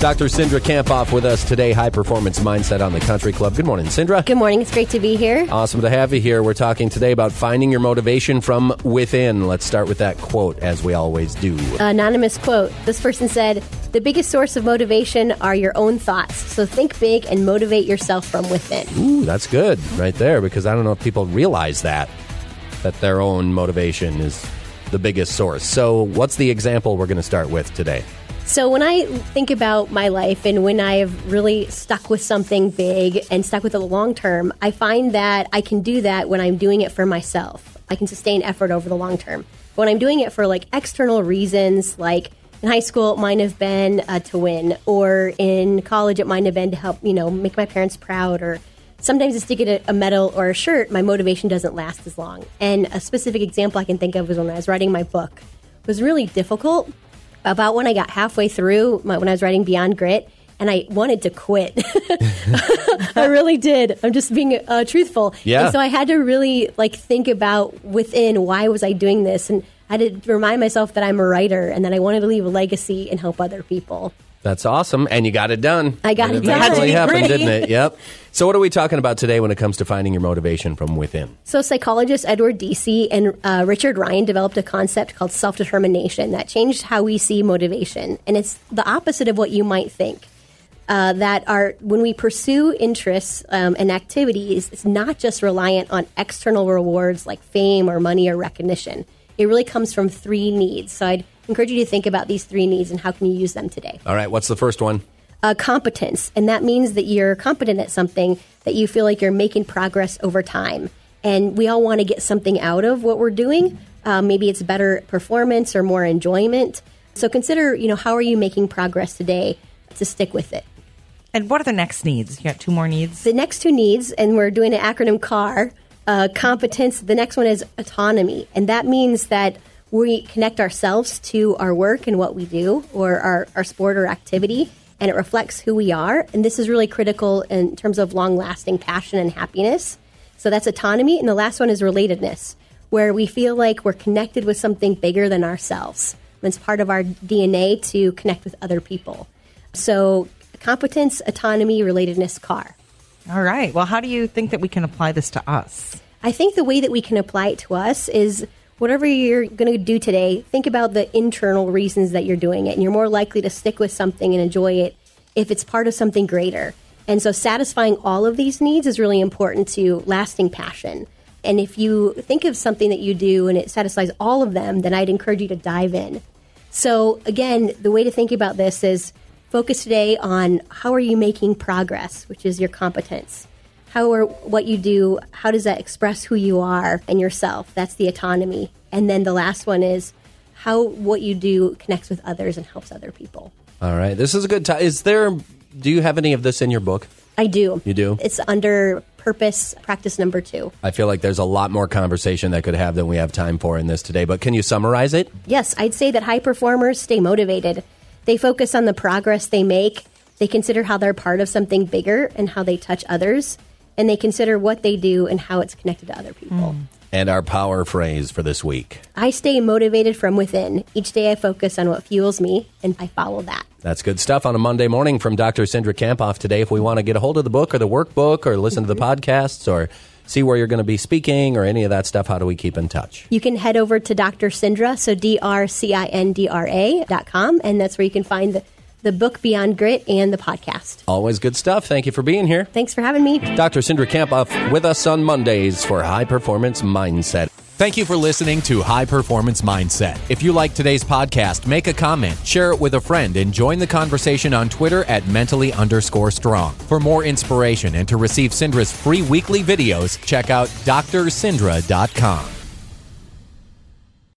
Dr. Cindra Kamphoff with us today, High Performance Mindset on the Country Club. Good morning, Cindra. Good morning. It's great to be here. Awesome to have you here. We're talking today about finding your motivation from within. Let's start with that quote, as we always do. Anonymous quote. This person said, The biggest source of motivation are your own thoughts. So think big and motivate yourself from within. Ooh, that's good right there because I don't know if people realize that, that their own motivation is the biggest source. So, what's the example we're going to start with today? So when I think about my life and when I have really stuck with something big and stuck with it long term, I find that I can do that when I'm doing it for myself. I can sustain effort over the long term. But when I'm doing it for like external reasons, like in high school, it might have been uh, to win, or in college, it might have been to help, you know, make my parents proud, or sometimes it's to get a, a medal or a shirt. My motivation doesn't last as long. And a specific example I can think of was when I was writing my book. It was really difficult about when I got halfway through my, when I was writing Beyond Grit and I wanted to quit. I really did. I'm just being uh, truthful. Yeah. And so I had to really like think about within why was I doing this, and I had to remind myself that I'm a writer and that I wanted to leave a legacy and help other people. That's awesome. And you got it done. I got And it done. eventually Had to be happened, pretty. didn't it? Yep. So, what are we talking about today when it comes to finding your motivation from within? So, psychologist Edward Deci and uh, Richard Ryan developed a concept called self determination that changed how we see motivation. And it's the opposite of what you might think. Uh, that are when we pursue interests um, and activities, it's not just reliant on external rewards like fame or money or recognition. It really comes from three needs. So, I'd encourage you to think about these three needs and how can you use them today All right. What's the first one? uh, competence, and that means that you're competent at something that you feel like you're making progress over time. And we all want to get something out of what we're doing. Uh, maybe it's better performance or more enjoyment. So consider, you know, how are you making progress today to stick with it. And what are the next needs? You got two more needs. The next two needs, and we're doing an acronym CAR, uh, competence. The next one is autonomy, and that means that we connect ourselves to our work and what we do, or our, our sport or activity, and it reflects who we are. And this is really critical in terms of long lasting passion and happiness. So that's autonomy. And the last one is relatedness, where we feel like we're connected with something bigger than ourselves. And it's part of our DNA to connect with other people. So competence, autonomy, relatedness, CAR. All right. Well, how do you think that we can apply this to us? I think the way that we can apply it to us is whatever you're going to do today, think about the internal reasons that you're doing it. And you're more likely to stick with something and enjoy it if it's part of something greater. And so satisfying all of these needs is really important to lasting passion. And if you think of something that you do and it satisfies all of them, then I'd encourage you to dive in. So again, the way to think about this is focus today on how are you making progress, which is your competence. How are what you do, how does that express who you are and yourself? That's the autonomy. And then the last one is how what you do connects with others and helps other people. All right. This is a good time. Is there, do you have any of this in your book? I do. You do? It's under purpose practice number 2. I feel like there's a lot more conversation that could have than we have time for in this today, but can you summarize it? Yes, I'd say that high performers stay motivated. They focus on the progress they make. They consider how they're part of something bigger and how they touch others. And they consider what they do and how it's connected to other people. Hmm. And our power phrase for this week. I stay motivated from within. Each day I focus on what fuels me and I follow that. That's good stuff on a Monday morning from Dr. Cindra Kamphoff today. If we want to get a hold of the book or the workbook or listen to the mm-hmm. podcasts or see where you're going to be speaking or any of that stuff, how do we keep in touch? You can head over to Dr. Cindra, so D R C I N D R A dot com, and that's where you can find the, the book Beyond Grit and the podcast. Always good stuff. Thank you for being here. Thanks for having me. Dr. Cindra Kamphoff with us on Mondays for High Performance Mindset. Thank you for listening to High Performance Mindset. If you like today's podcast, make a comment, share it with a friend, and join the conversation on Twitter at mentally underscore strong. For more inspiration and to receive Cindra's free weekly videos, check out drcindra.com.